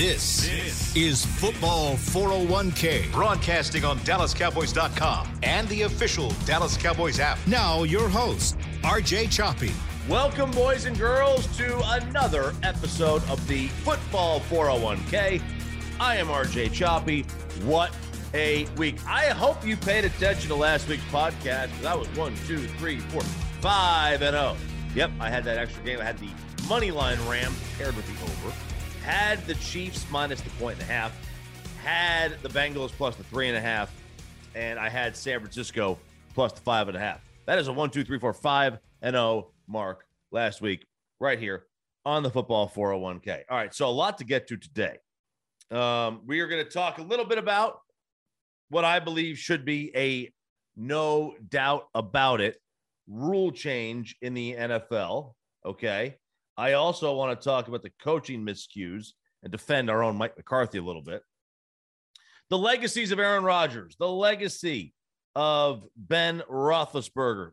This, this is Football 401k, broadcasting on DallasCowboys.com and the official Dallas Cowboys app. Now, your host, RJ Choppy. Welcome, boys and girls, to another episode of the Football 401k. I am RJ Choppy. What a week. I hope you paid attention to last week's podcast. That was one, two, three, four, five, and oh. Yep, I had that extra game. I had the money line Rams paired with the over had the Chiefs minus the point and a half, had the Bengals plus the three and a half, and I had San Francisco plus the five and a half. That is a one, two, three, four, five and oh mark last week, right here on the football 401k. All right, so a lot to get to today. Um, we are going to talk a little bit about what I believe should be a no doubt about it rule change in the NFL. Okay. I also want to talk about the coaching miscues and defend our own Mike McCarthy a little bit. The legacies of Aaron Rodgers, the legacy of Ben Roethlisberger,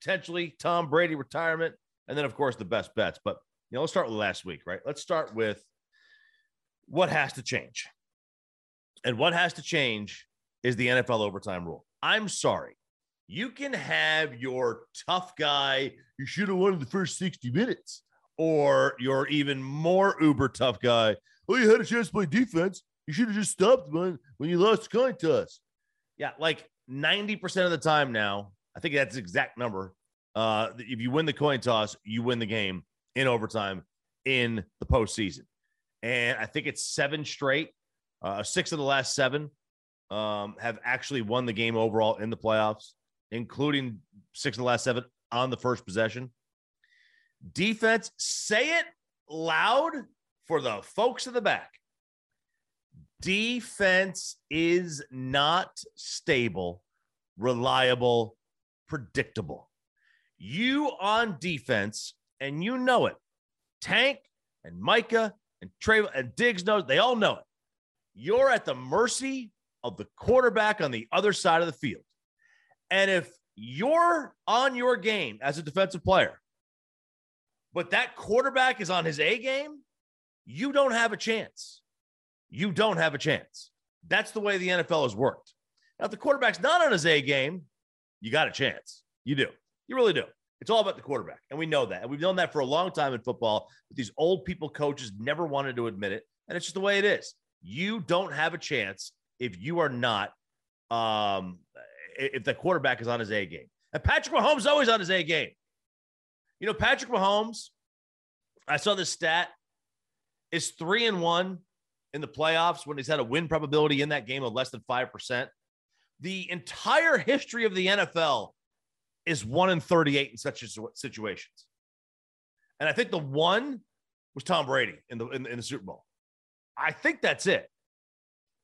potentially Tom Brady retirement, and then of course the best bets. But you know, let's start with last week, right? Let's start with what has to change. And what has to change is the NFL overtime rule. I'm sorry. You can have your tough guy, you should have won in the first 60 minutes or you're even more uber tough guy. Oh, you had a chance to play defense. You should have just stopped when when you lost coin toss. Yeah, like 90% of the time now, I think that's the exact number. Uh, if you win the coin toss, you win the game in overtime in the postseason. And I think it's seven straight, uh, six of the last seven um, have actually won the game overall in the playoffs, including six of the last seven on the first possession. Defense, say it loud for the folks in the back. Defense is not stable, reliable, predictable. You on defense, and you know it. Tank and Micah and Trey and Diggs knows they all know it. You're at the mercy of the quarterback on the other side of the field. And if you're on your game as a defensive player, but that quarterback is on his A game, you don't have a chance. You don't have a chance. That's the way the NFL has worked. Now, if the quarterback's not on his A game, you got a chance. You do. You really do. It's all about the quarterback. And we know that. And we've known that for a long time in football. But these old people coaches never wanted to admit it. And it's just the way it is. You don't have a chance if you are not, um, if the quarterback is on his A game. And Patrick Mahomes always on his A game. You know, Patrick Mahomes, I saw this stat, is three and one in the playoffs when he's had a win probability in that game of less than 5%. The entire history of the NFL is one in 38 in such situations. And I think the one was Tom Brady in the, in the, in the Super Bowl. I think that's it.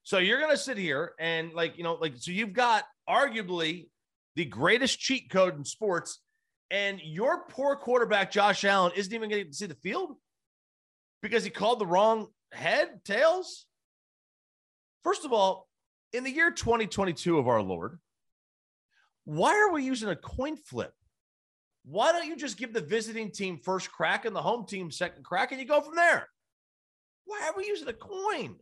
So you're going to sit here and like, you know, like, so you've got arguably the greatest cheat code in sports and your poor quarterback, Josh Allen, isn't even getting to see the field because he called the wrong head, tails. First of all, in the year 2022 of our Lord, why are we using a coin flip? Why don't you just give the visiting team first crack and the home team second crack and you go from there? Why are we using a coin?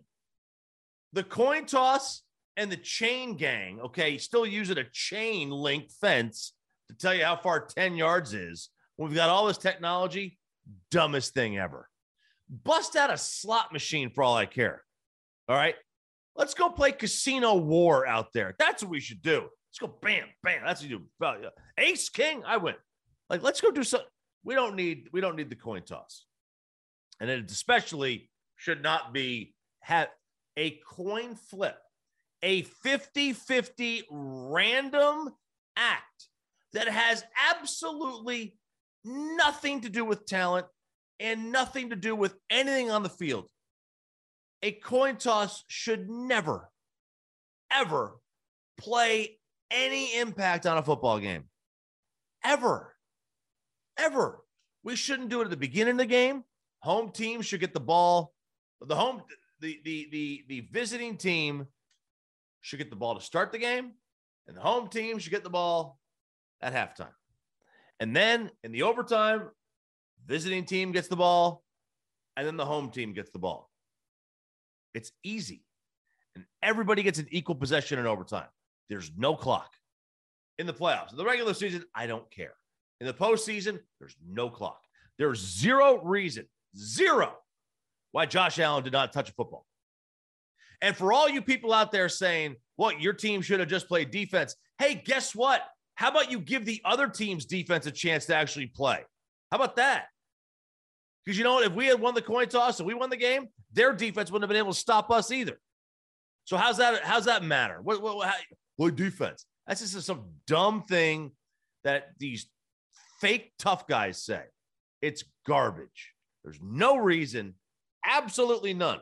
The coin toss and the chain gang, okay, still using a chain link fence to tell you how far 10 yards is. We've got all this technology, dumbest thing ever. Bust out a slot machine for all I care. All right. Let's go play casino war out there. That's what we should do. Let's go bam, bam. That's what you do. Ace King, I win. Like, let's go do something. We don't need we don't need the coin toss. And it especially should not be have a coin flip, a 50-50 random act that has absolutely nothing to do with talent and nothing to do with anything on the field. A coin toss should never, ever play any impact on a football game. Ever. Ever. We shouldn't do it at the beginning of the game. Home team should get the ball. The home the the the the visiting team should get the ball to start the game, and the home team should get the ball at halftime. And then in the overtime, visiting team gets the ball, and then the home team gets the ball. It's easy. And everybody gets an equal possession in overtime. There's no clock. In the playoffs, in the regular season, I don't care. In the postseason, there's no clock. There's zero reason, zero, why Josh Allen did not touch a football. And for all you people out there saying, well, your team should have just played defense. Hey, guess what? How about you give the other team's defense a chance to actually play? How about that? Because you know what? If we had won the coin toss and we won the game, their defense wouldn't have been able to stop us either. So how's that? How's that matter? What what, how, what defense? That's just some dumb thing that these fake tough guys say. It's garbage. There's no reason, absolutely none,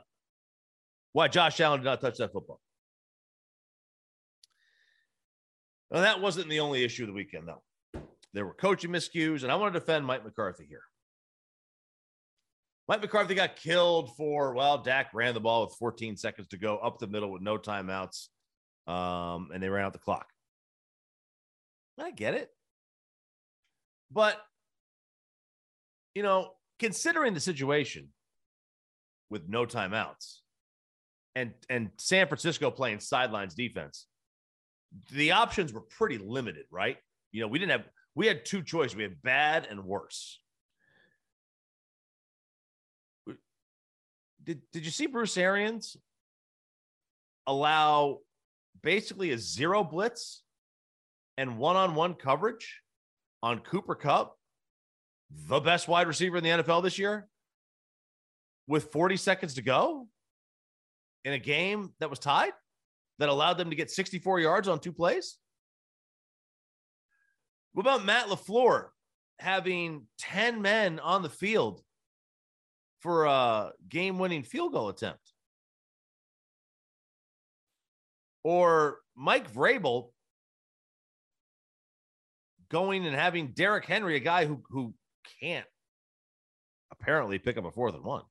why Josh Allen did not touch that football. Now, that wasn't the only issue of the weekend, though. There were coaching miscues, and I want to defend Mike McCarthy here. Mike McCarthy got killed for, well, Dak ran the ball with 14 seconds to go up the middle with no timeouts, um, and they ran out the clock. I get it. But, you know, considering the situation with no timeouts and, and San Francisco playing sidelines defense, the options were pretty limited, right? You know, we didn't have we had two choices. We had bad and worse. Did did you see Bruce Arians allow basically a zero blitz and one-on-one coverage on Cooper Kupp, the best wide receiver in the NFL this year, with 40 seconds to go in a game that was tied? That allowed them to get 64 yards on two plays? What about Matt LaFleur having 10 men on the field for a game winning field goal attempt? Or Mike Vrabel going and having Derrick Henry, a guy who, who can't apparently pick up a fourth and one,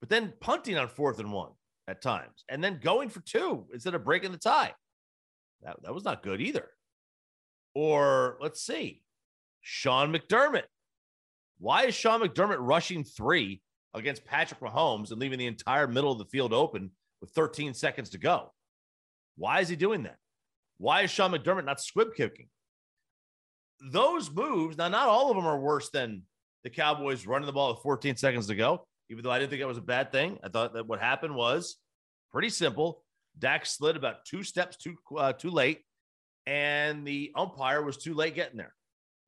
but then punting on fourth and one at times, and then going for two instead of breaking the tie. That, that was not good either. Or let's see, Sean McDermott. Why is Sean McDermott rushing three against Patrick Mahomes and leaving the entire middle of the field open with 13 seconds to go? Why is he doing that? Why is Sean McDermott not squib kicking? Those moves, now, not all of them are worse than the Cowboys running the ball with 14 seconds to go even though I didn't think that was a bad thing. I thought that what happened was pretty simple. Dak slid about two steps too uh, too late, and the umpire was too late getting there.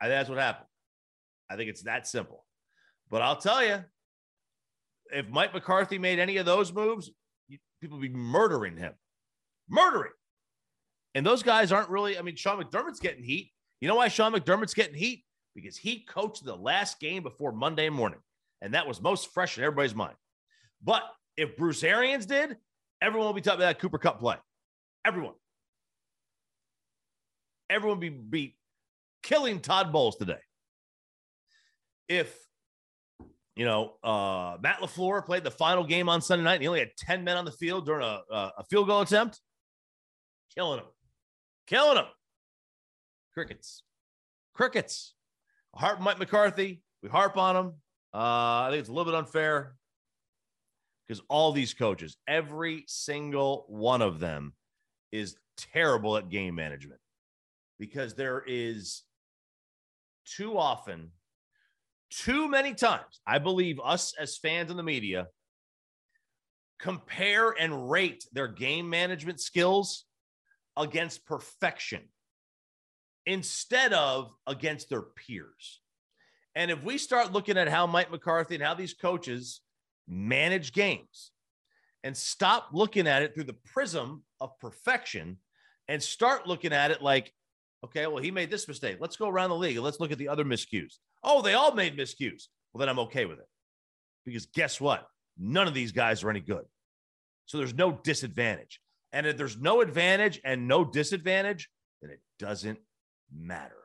I think that's what happened. I think it's that simple. But I'll tell you, if Mike McCarthy made any of those moves, people would be murdering him, murdering. And those guys aren't really. I mean, Sean McDermott's getting heat. You know why Sean McDermott's getting heat? Because he coached the last game before Monday morning and that was most fresh in everybody's mind. But if Bruce Arians did, everyone will be talking about that Cooper Kupp play. Everyone. Everyone be, be killing Todd Bowles today. If you know, uh, Matt LaFleur played the final game on Sunday night and he only had 10 men on the field during a, a, field goal attempt. Killing him. Killing him. Crickets. Crickets. Harp Mike McCarthy. We harp on him. Uh, I think it's a little bit unfair because all these coaches, every single one of them is terrible at game management because there is too often, too many times, I believe us as fans in the media compare and rate their game management skills against perfection instead of against their peers. And if we start looking at how Mike McCarthy and how these coaches manage games and stop looking at it through the prism of perfection and start looking at it like, okay, well, he made this mistake. Let's go around the league and let's look at the other miscues. Oh, they all made miscues. Well, then I'm okay with it. Because guess what? None of these guys are any good. So there's no disadvantage. And if there's no advantage and no disadvantage, then it doesn't matter.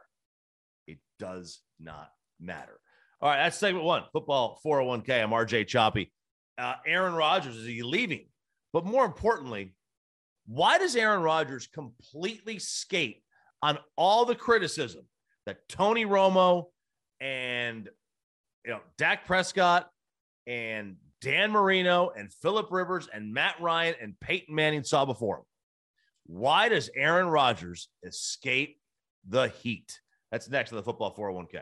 It does not matter. All right, that's segment one, football 401k. I'm RJ Choppy. Uh, Aaron Rodgers, is he leaving? But more importantly, why does Aaron Rodgers completely skate on all the criticism that Tony Romo and you know Dak Prescott and Dan Marino and Philip Rivers and Matt Ryan and Peyton Manning saw before him. Why does Aaron Rodgers escape the heat? That's next to the football 401k.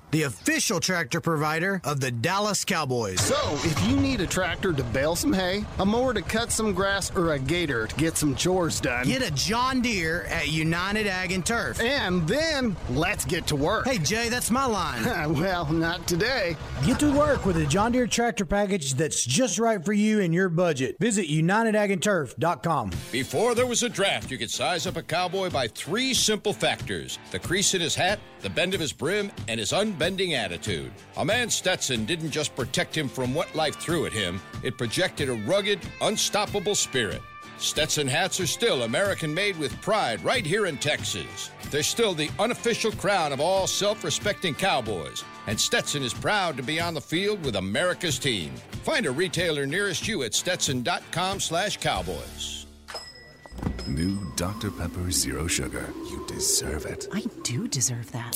the official tractor provider of the Dallas Cowboys. So, if you need a tractor to bale some hay, a mower to cut some grass, or a gator to get some chores done, get a John Deere at United Ag and Turf. And then let's get to work. Hey, Jay, that's my line. well, not today. Get to work with a John Deere tractor package that's just right for you and your budget. Visit UnitedAgAndTurf.com. Before there was a draft, you could size up a cowboy by three simple factors the crease in his hat, the bend of his brim, and his unbelievable unbending attitude. A man Stetson didn't just protect him from what life threw at him, it projected a rugged, unstoppable spirit. Stetson hats are still American made with pride right here in Texas. They're still the unofficial crown of all self respecting cowboys, and Stetson is proud to be on the field with America's team. Find a retailer nearest you at stetson.com slash cowboys. New Dr. Pepper Zero Sugar. You deserve it. I do deserve that.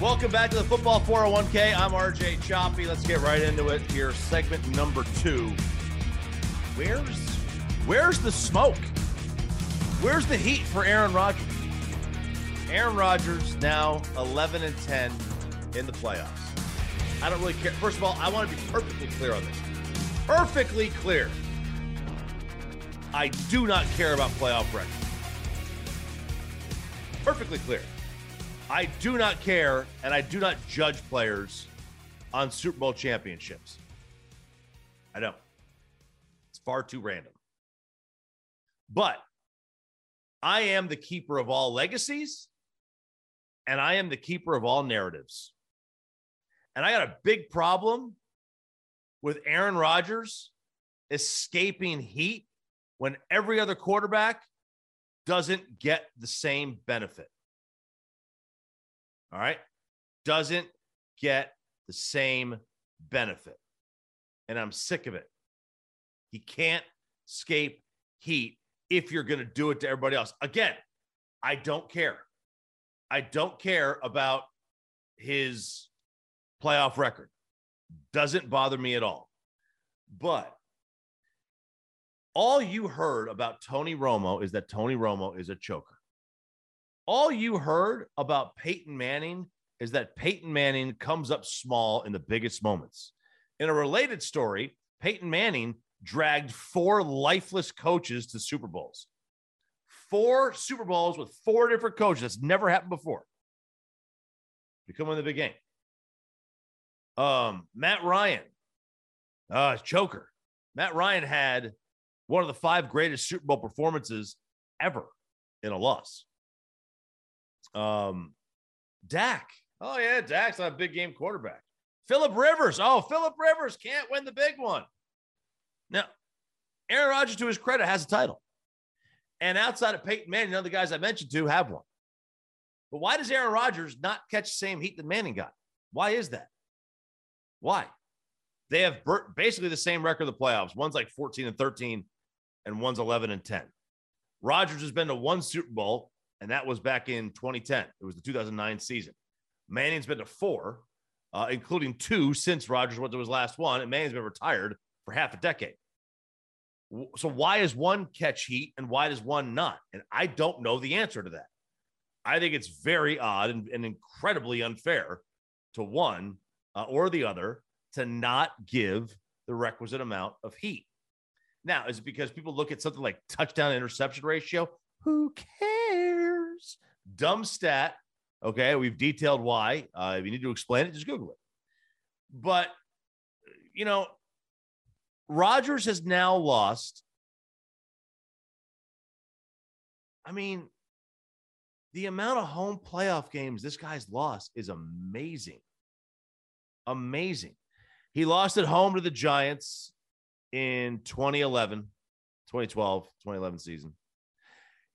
Welcome back to the Football 401k. I'm RJ Choppy. Let's get right into it here. Segment number two. Where's where's the smoke? Where's the heat for Aaron Rodgers? Aaron Rodgers now 11 and 10 in the playoffs. I don't really care. First of all, I want to be perfectly clear on this. Perfectly clear. I do not care about playoff records. Perfectly clear. I do not care and I do not judge players on Super Bowl championships. I don't. It's far too random. But I am the keeper of all legacies and I am the keeper of all narratives. And I got a big problem with Aaron Rodgers escaping heat when every other quarterback doesn't get the same benefit. All right. Doesn't get the same benefit. And I'm sick of it. He can't escape heat if you're going to do it to everybody else. Again, I don't care. I don't care about his playoff record. Doesn't bother me at all. But all you heard about Tony Romo is that Tony Romo is a choker. All you heard about Peyton Manning is that Peyton Manning comes up small in the biggest moments. In a related story, Peyton Manning dragged four lifeless coaches to Super Bowls. Four Super Bowls with four different coaches. That's never happened before. Become in the big game. Um, Matt Ryan, uh, choker. Matt Ryan had one of the five greatest Super Bowl performances ever in a loss. Um, Dak. Oh, yeah, Dak's not a big game quarterback. Philip Rivers. Oh, Philip Rivers can't win the big one. Now, Aaron Rodgers, to his credit, has a title. And outside of Peyton Manning, the guys I mentioned to have one. But why does Aaron Rodgers not catch the same heat that Manning got? Why is that? Why? They have basically the same record of the playoffs. One's like 14 and 13, and one's 11 and 10. Rodgers has been to one Super Bowl and that was back in 2010. It was the 2009 season. Manning's been to four, uh, including two since Rodgers went to his last one, and Manning's been retired for half a decade. So why is one catch heat and why does one not? And I don't know the answer to that. I think it's very odd and, and incredibly unfair to one uh, or the other to not give the requisite amount of heat. Now, is it because people look at something like touchdown interception ratio? Who cares? Dumb stat. Okay, we've detailed why. Uh, if you need to explain it, just Google it. But you know, Rodgers has now lost. I mean, the amount of home playoff games this guy's lost is amazing. Amazing. He lost at home to the Giants in 2011, 2012, 2011 season.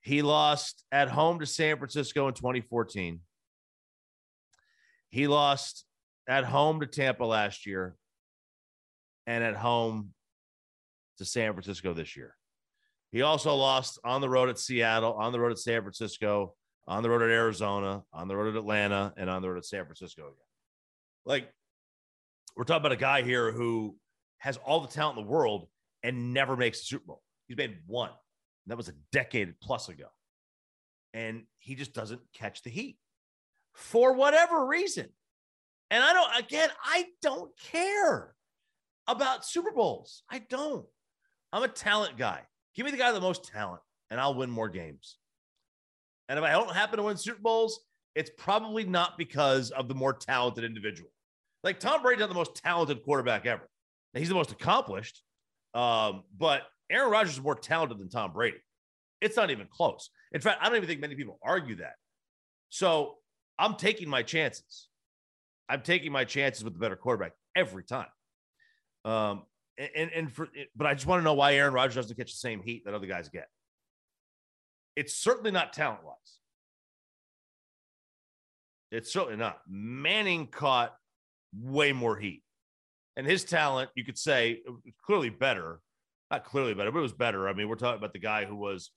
He lost at home to San Francisco in 2014. He lost at home to Tampa last year and at home to San Francisco this year. He also lost on the road at Seattle, on the road at San Francisco, on the road at Arizona, on the road at Atlanta, and on the road at San Francisco again. Like, we're talking about a guy here who has all the talent in the world and never makes the Super Bowl. He's made one. That was a decade plus ago. And he just doesn't catch the heat for whatever reason. And I don't, again, I don't care about Super Bowls. I don't. I'm a talent guy. Give me the guy with the most talent, and I'll win more games. And if I don't happen to win Super Bowls, it's probably not because of the more talented individual. Like Tom Brady's not the most talented quarterback ever. Now, he's the most accomplished, um, but Aaron Rodgers is more talented than Tom Brady. It's not even close. In fact, I don't even think many people argue that. So I'm taking my chances. I'm taking my chances with the better quarterback every time. Um, and and for but I just want to know why Aaron Rodgers doesn't catch the same heat that other guys get. It's certainly not talent wise. It's certainly not. Manning caught way more heat, and his talent, you could say, clearly better. Not clearly better, but it was better. I mean, we're talking about the guy who was,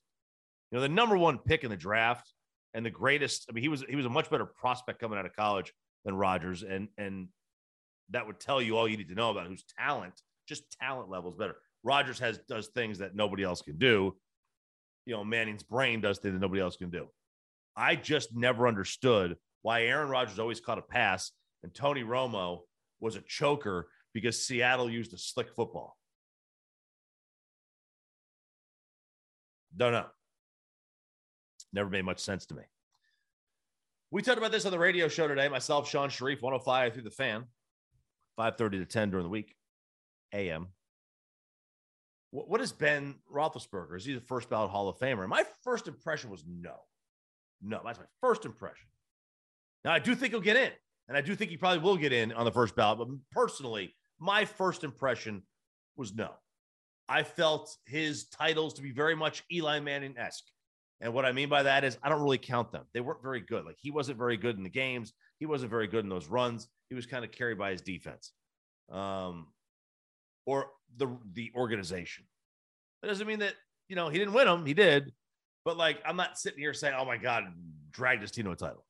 you know, the number one pick in the draft and the greatest. I mean, he was he was a much better prospect coming out of college than Rodgers, and and that would tell you all you need to know about whose talent, just talent levels better. Rodgers has does things that nobody else can do. You know, Manning's brain does things that nobody else can do. I just never understood why Aaron Rodgers always caught a pass and Tony Romo was a choker because Seattle used a slick football. Don't know. Never made much sense to me. We talked about this on the radio show today. Myself, Shan Shariff, 105 through the fan. 5.30 to 10 during the week, a.m. What, what is Ben Roethlisberger? Is he the first ballot Hall of Famer? My first impression was no. No, that's my first impression. Now, I do think he'll get in, and I do think he probably will get in on the first ballot. But personally, my first impression was no. I felt his titles to be very much Eli Manning esque. And what I mean by that is I don't really count them. They weren't very good. Like he wasn't very good in the games. He wasn't very good in those runs. He was kind of carried by his defense, um, or the the organization. That doesn't mean that you know he didn't win them. He did, but like I'm not sitting here saying, "Oh my God, dragged his team to a title."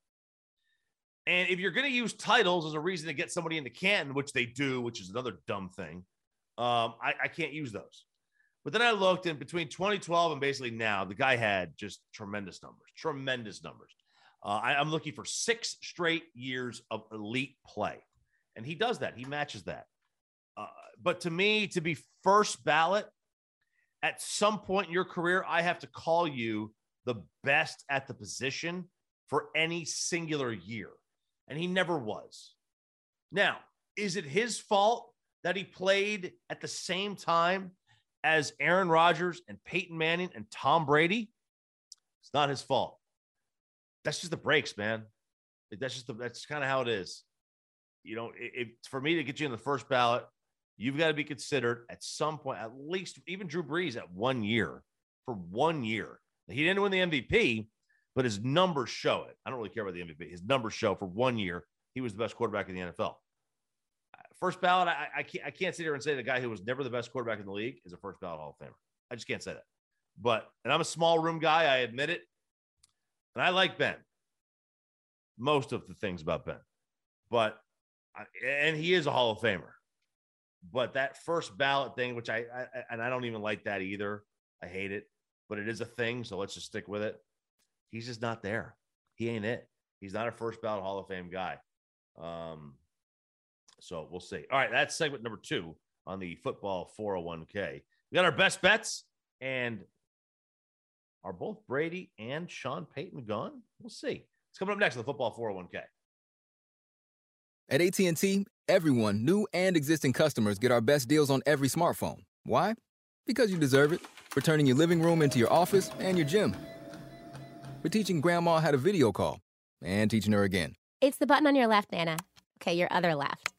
And if you're going to use titles as a reason to get somebody into Canton, which they do, which is another dumb thing, um, I, I can't use those. But then I looked, and between 2012 and basically now, the guy had just tremendous numbers, tremendous numbers. Uh, I, am looking for six straight years of elite play. And he does that. He matches that. Uh, but to me, to be first ballot at some point in your career, I have to call you the best at the position for any singular year. And he never was. Now, is it his fault that he played at the same time as Aaron Rodgers and Peyton Manning and Tom Brady? It's not his fault that's just the breaks, man. That's just the, that's kind of how it is. You know, if, for me to get you in the first ballot, you've got to be considered at some point, at least even Drew Brees at one year for one year. He didn't win the MVP, but his numbers show it. I don't really care about the MVP. His numbers show for one year he was the best quarterback in the NFL. First ballot, I, I can't I can't sit here and say the guy who was never the best quarterback in the league is a first ballot Hall of Famer. I just can't say that. But and I'm a small Hall guy, I admit it. And I like Ben. Most of the things about Ben. But and he is a Hall of Famer. But that first ballot thing, which I, I and I don't even like that either. I hate it, but it is a thing. So let's just stick with it. He's just not there. He ain't it. He's not a first ballot Hall of Fame guy. Um, so we'll see. All right, that's segment number two on the football 401k. We got our best bets, and are both Brady and Sean Payton gone? We'll see. It's coming up next on the football 401k. At AT&T, everyone, new and existing customers, get our best deals on every smartphone. Why? Because you deserve it. For turning your living room into your office and your gym. For teaching grandma how to video call and teaching her again. It's the button on your left, Nana. Okay, your other left.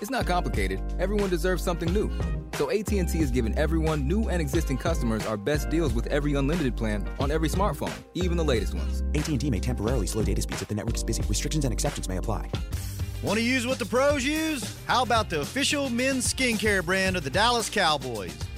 It's not complicated. Everyone deserves something new. So AT&T is giving everyone, new and existing customers, our best deals with every unlimited plan on every smartphone, even the latest ones. AT&T may temporarily slow data speeds if the network is busy. Restrictions and exceptions may apply. Want to use what the pros use? How about the official men's skincare brand of the Dallas Cowboys?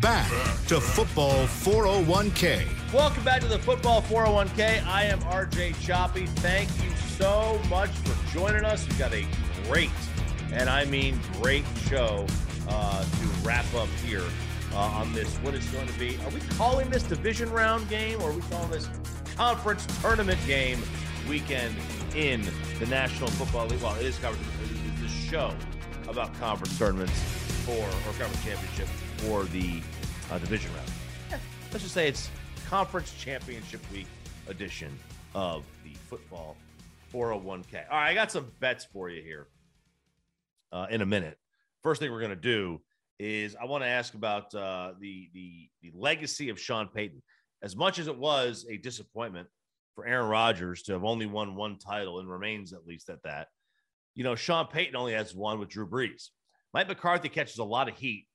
Back to Football 401k. Welcome back to the Football 401k. I am RJ Choppy. Thank you so much for joining us. We've got a great, and I mean great show uh, to wrap up here uh, on this. What is going to be? Are we calling this division round game or are we calling this conference tournament game weekend in the National Football League? Well, it is conference. It is the show about conference tournaments for or conference championship for the uh, division round. Let's just say it's conference championship week edition of the football 401k. All right, I got some bets for you here uh, in a minute. First thing we're going to do is I want to ask about uh, the, the the legacy of Sean Payton. As much as it was a disappointment for Aaron Rodgers to have only won one title and remains at least at that, you know, Sean Payton only has one with Drew Brees. Mike McCarthy catches a lot of heat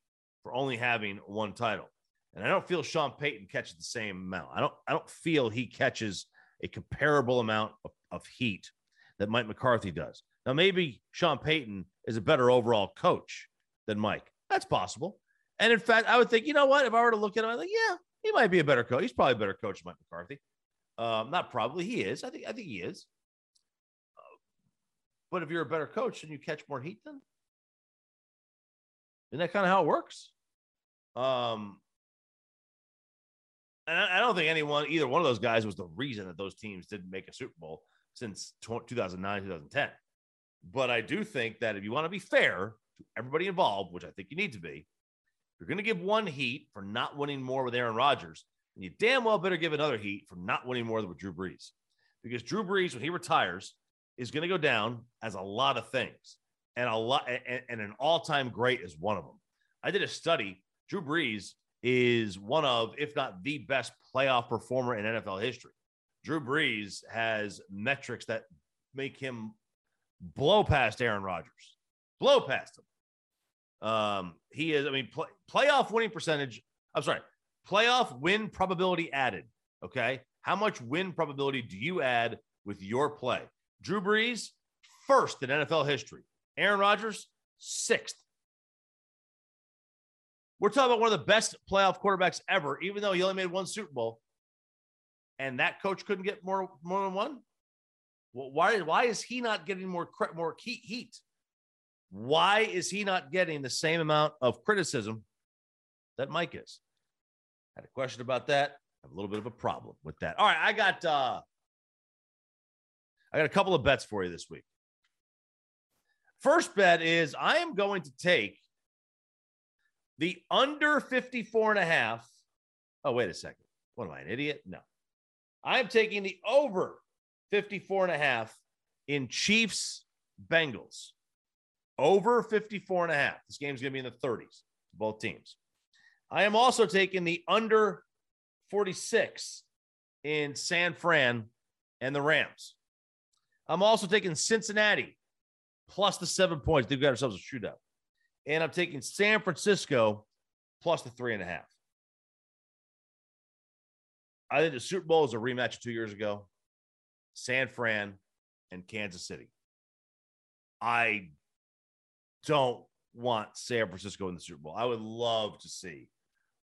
for only having one title. And I don't feel Sean Payton catches the same amount. I don't I don't feel he catches a comparable amount of, of heat that Mike McCarthy does. Now, maybe Sean Payton is a better overall coach than Mike. That's possible. And in fact, I would think, you know what? If I were to look at him, I'm like, yeah, he might be a better coach. He's probably a better coach than Mike McCarthy. Um, not probably, he is. I think I think he is. But if you're a better coach, then you catch more heat then? Isn't that kind of how it works? Um, and I, I don't think anyone, either one of those guys, was the reason that those teams didn't make a Super Bowl since 2009, 2010. But I do think that if you want to be fair to everybody involved, which I think you need to be, you're going to give one heat for not winning more with Aaron Rodgers, and you damn well better give another heat for not winning more with Drew Brees. Because Drew Brees, when he retires, is going to go down as a lot of things. And a lot and, and an all-time great is one of them. I did a study. Drew Brees is one of, if not the best playoff performer in NFL history. Drew Brees has metrics that make him blow past Aaron Rodgers, blow past him. Um, he is, I mean, play, playoff winning percentage. I'm sorry, playoff win probability added. Okay. How much win probability do you add with your play? Drew Brees, first in NFL history. Aaron Rodgers, sixth. We're talking about one of the best playoff quarterbacks ever, even though he only made one Super Bowl. And that coach couldn't get more, more than one. Well, why, why is he not getting more more heat? Why is he not getting the same amount of criticism that Mike is? Had a question about that. I have a little bit of a problem with that. All right, I got uh I got a couple of bets for you this week. First bet is I am going to take the under 54 and a half. Oh, wait a second. What am I, an idiot? No. I'm taking the over 54 and a half in Chiefs Bengals. Over 54 and a half. This game's going to be in the 30s, both teams. I am also taking the under 46 in San Fran and the Rams. I'm also taking Cincinnati plus the seven points. They've got ourselves a shootout. And I'm taking San Francisco plus the three and a half. I think the Super Bowl is a rematch of two years ago San Fran and Kansas City. I don't want San Francisco in the Super Bowl. I would love to see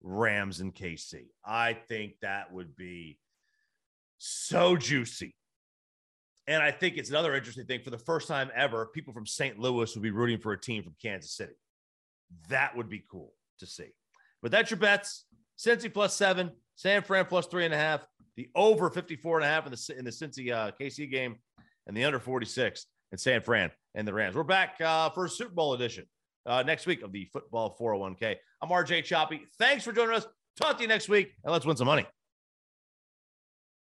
Rams and KC. I think that would be so juicy. And I think it's another interesting thing. For the first time ever, people from St. Louis will be rooting for a team from Kansas City. That would be cool to see. But that's your bets. Cincy plus seven, San Fran plus three and a half, the over 54 and a half in the, in the Cincy uh, KC game, and the under 46 in San Fran and the Rams. We're back uh, for a Super Bowl edition uh, next week of the Football 401k. I'm RJ Choppy. Thanks for joining us. Talk to you next week, and let's win some money.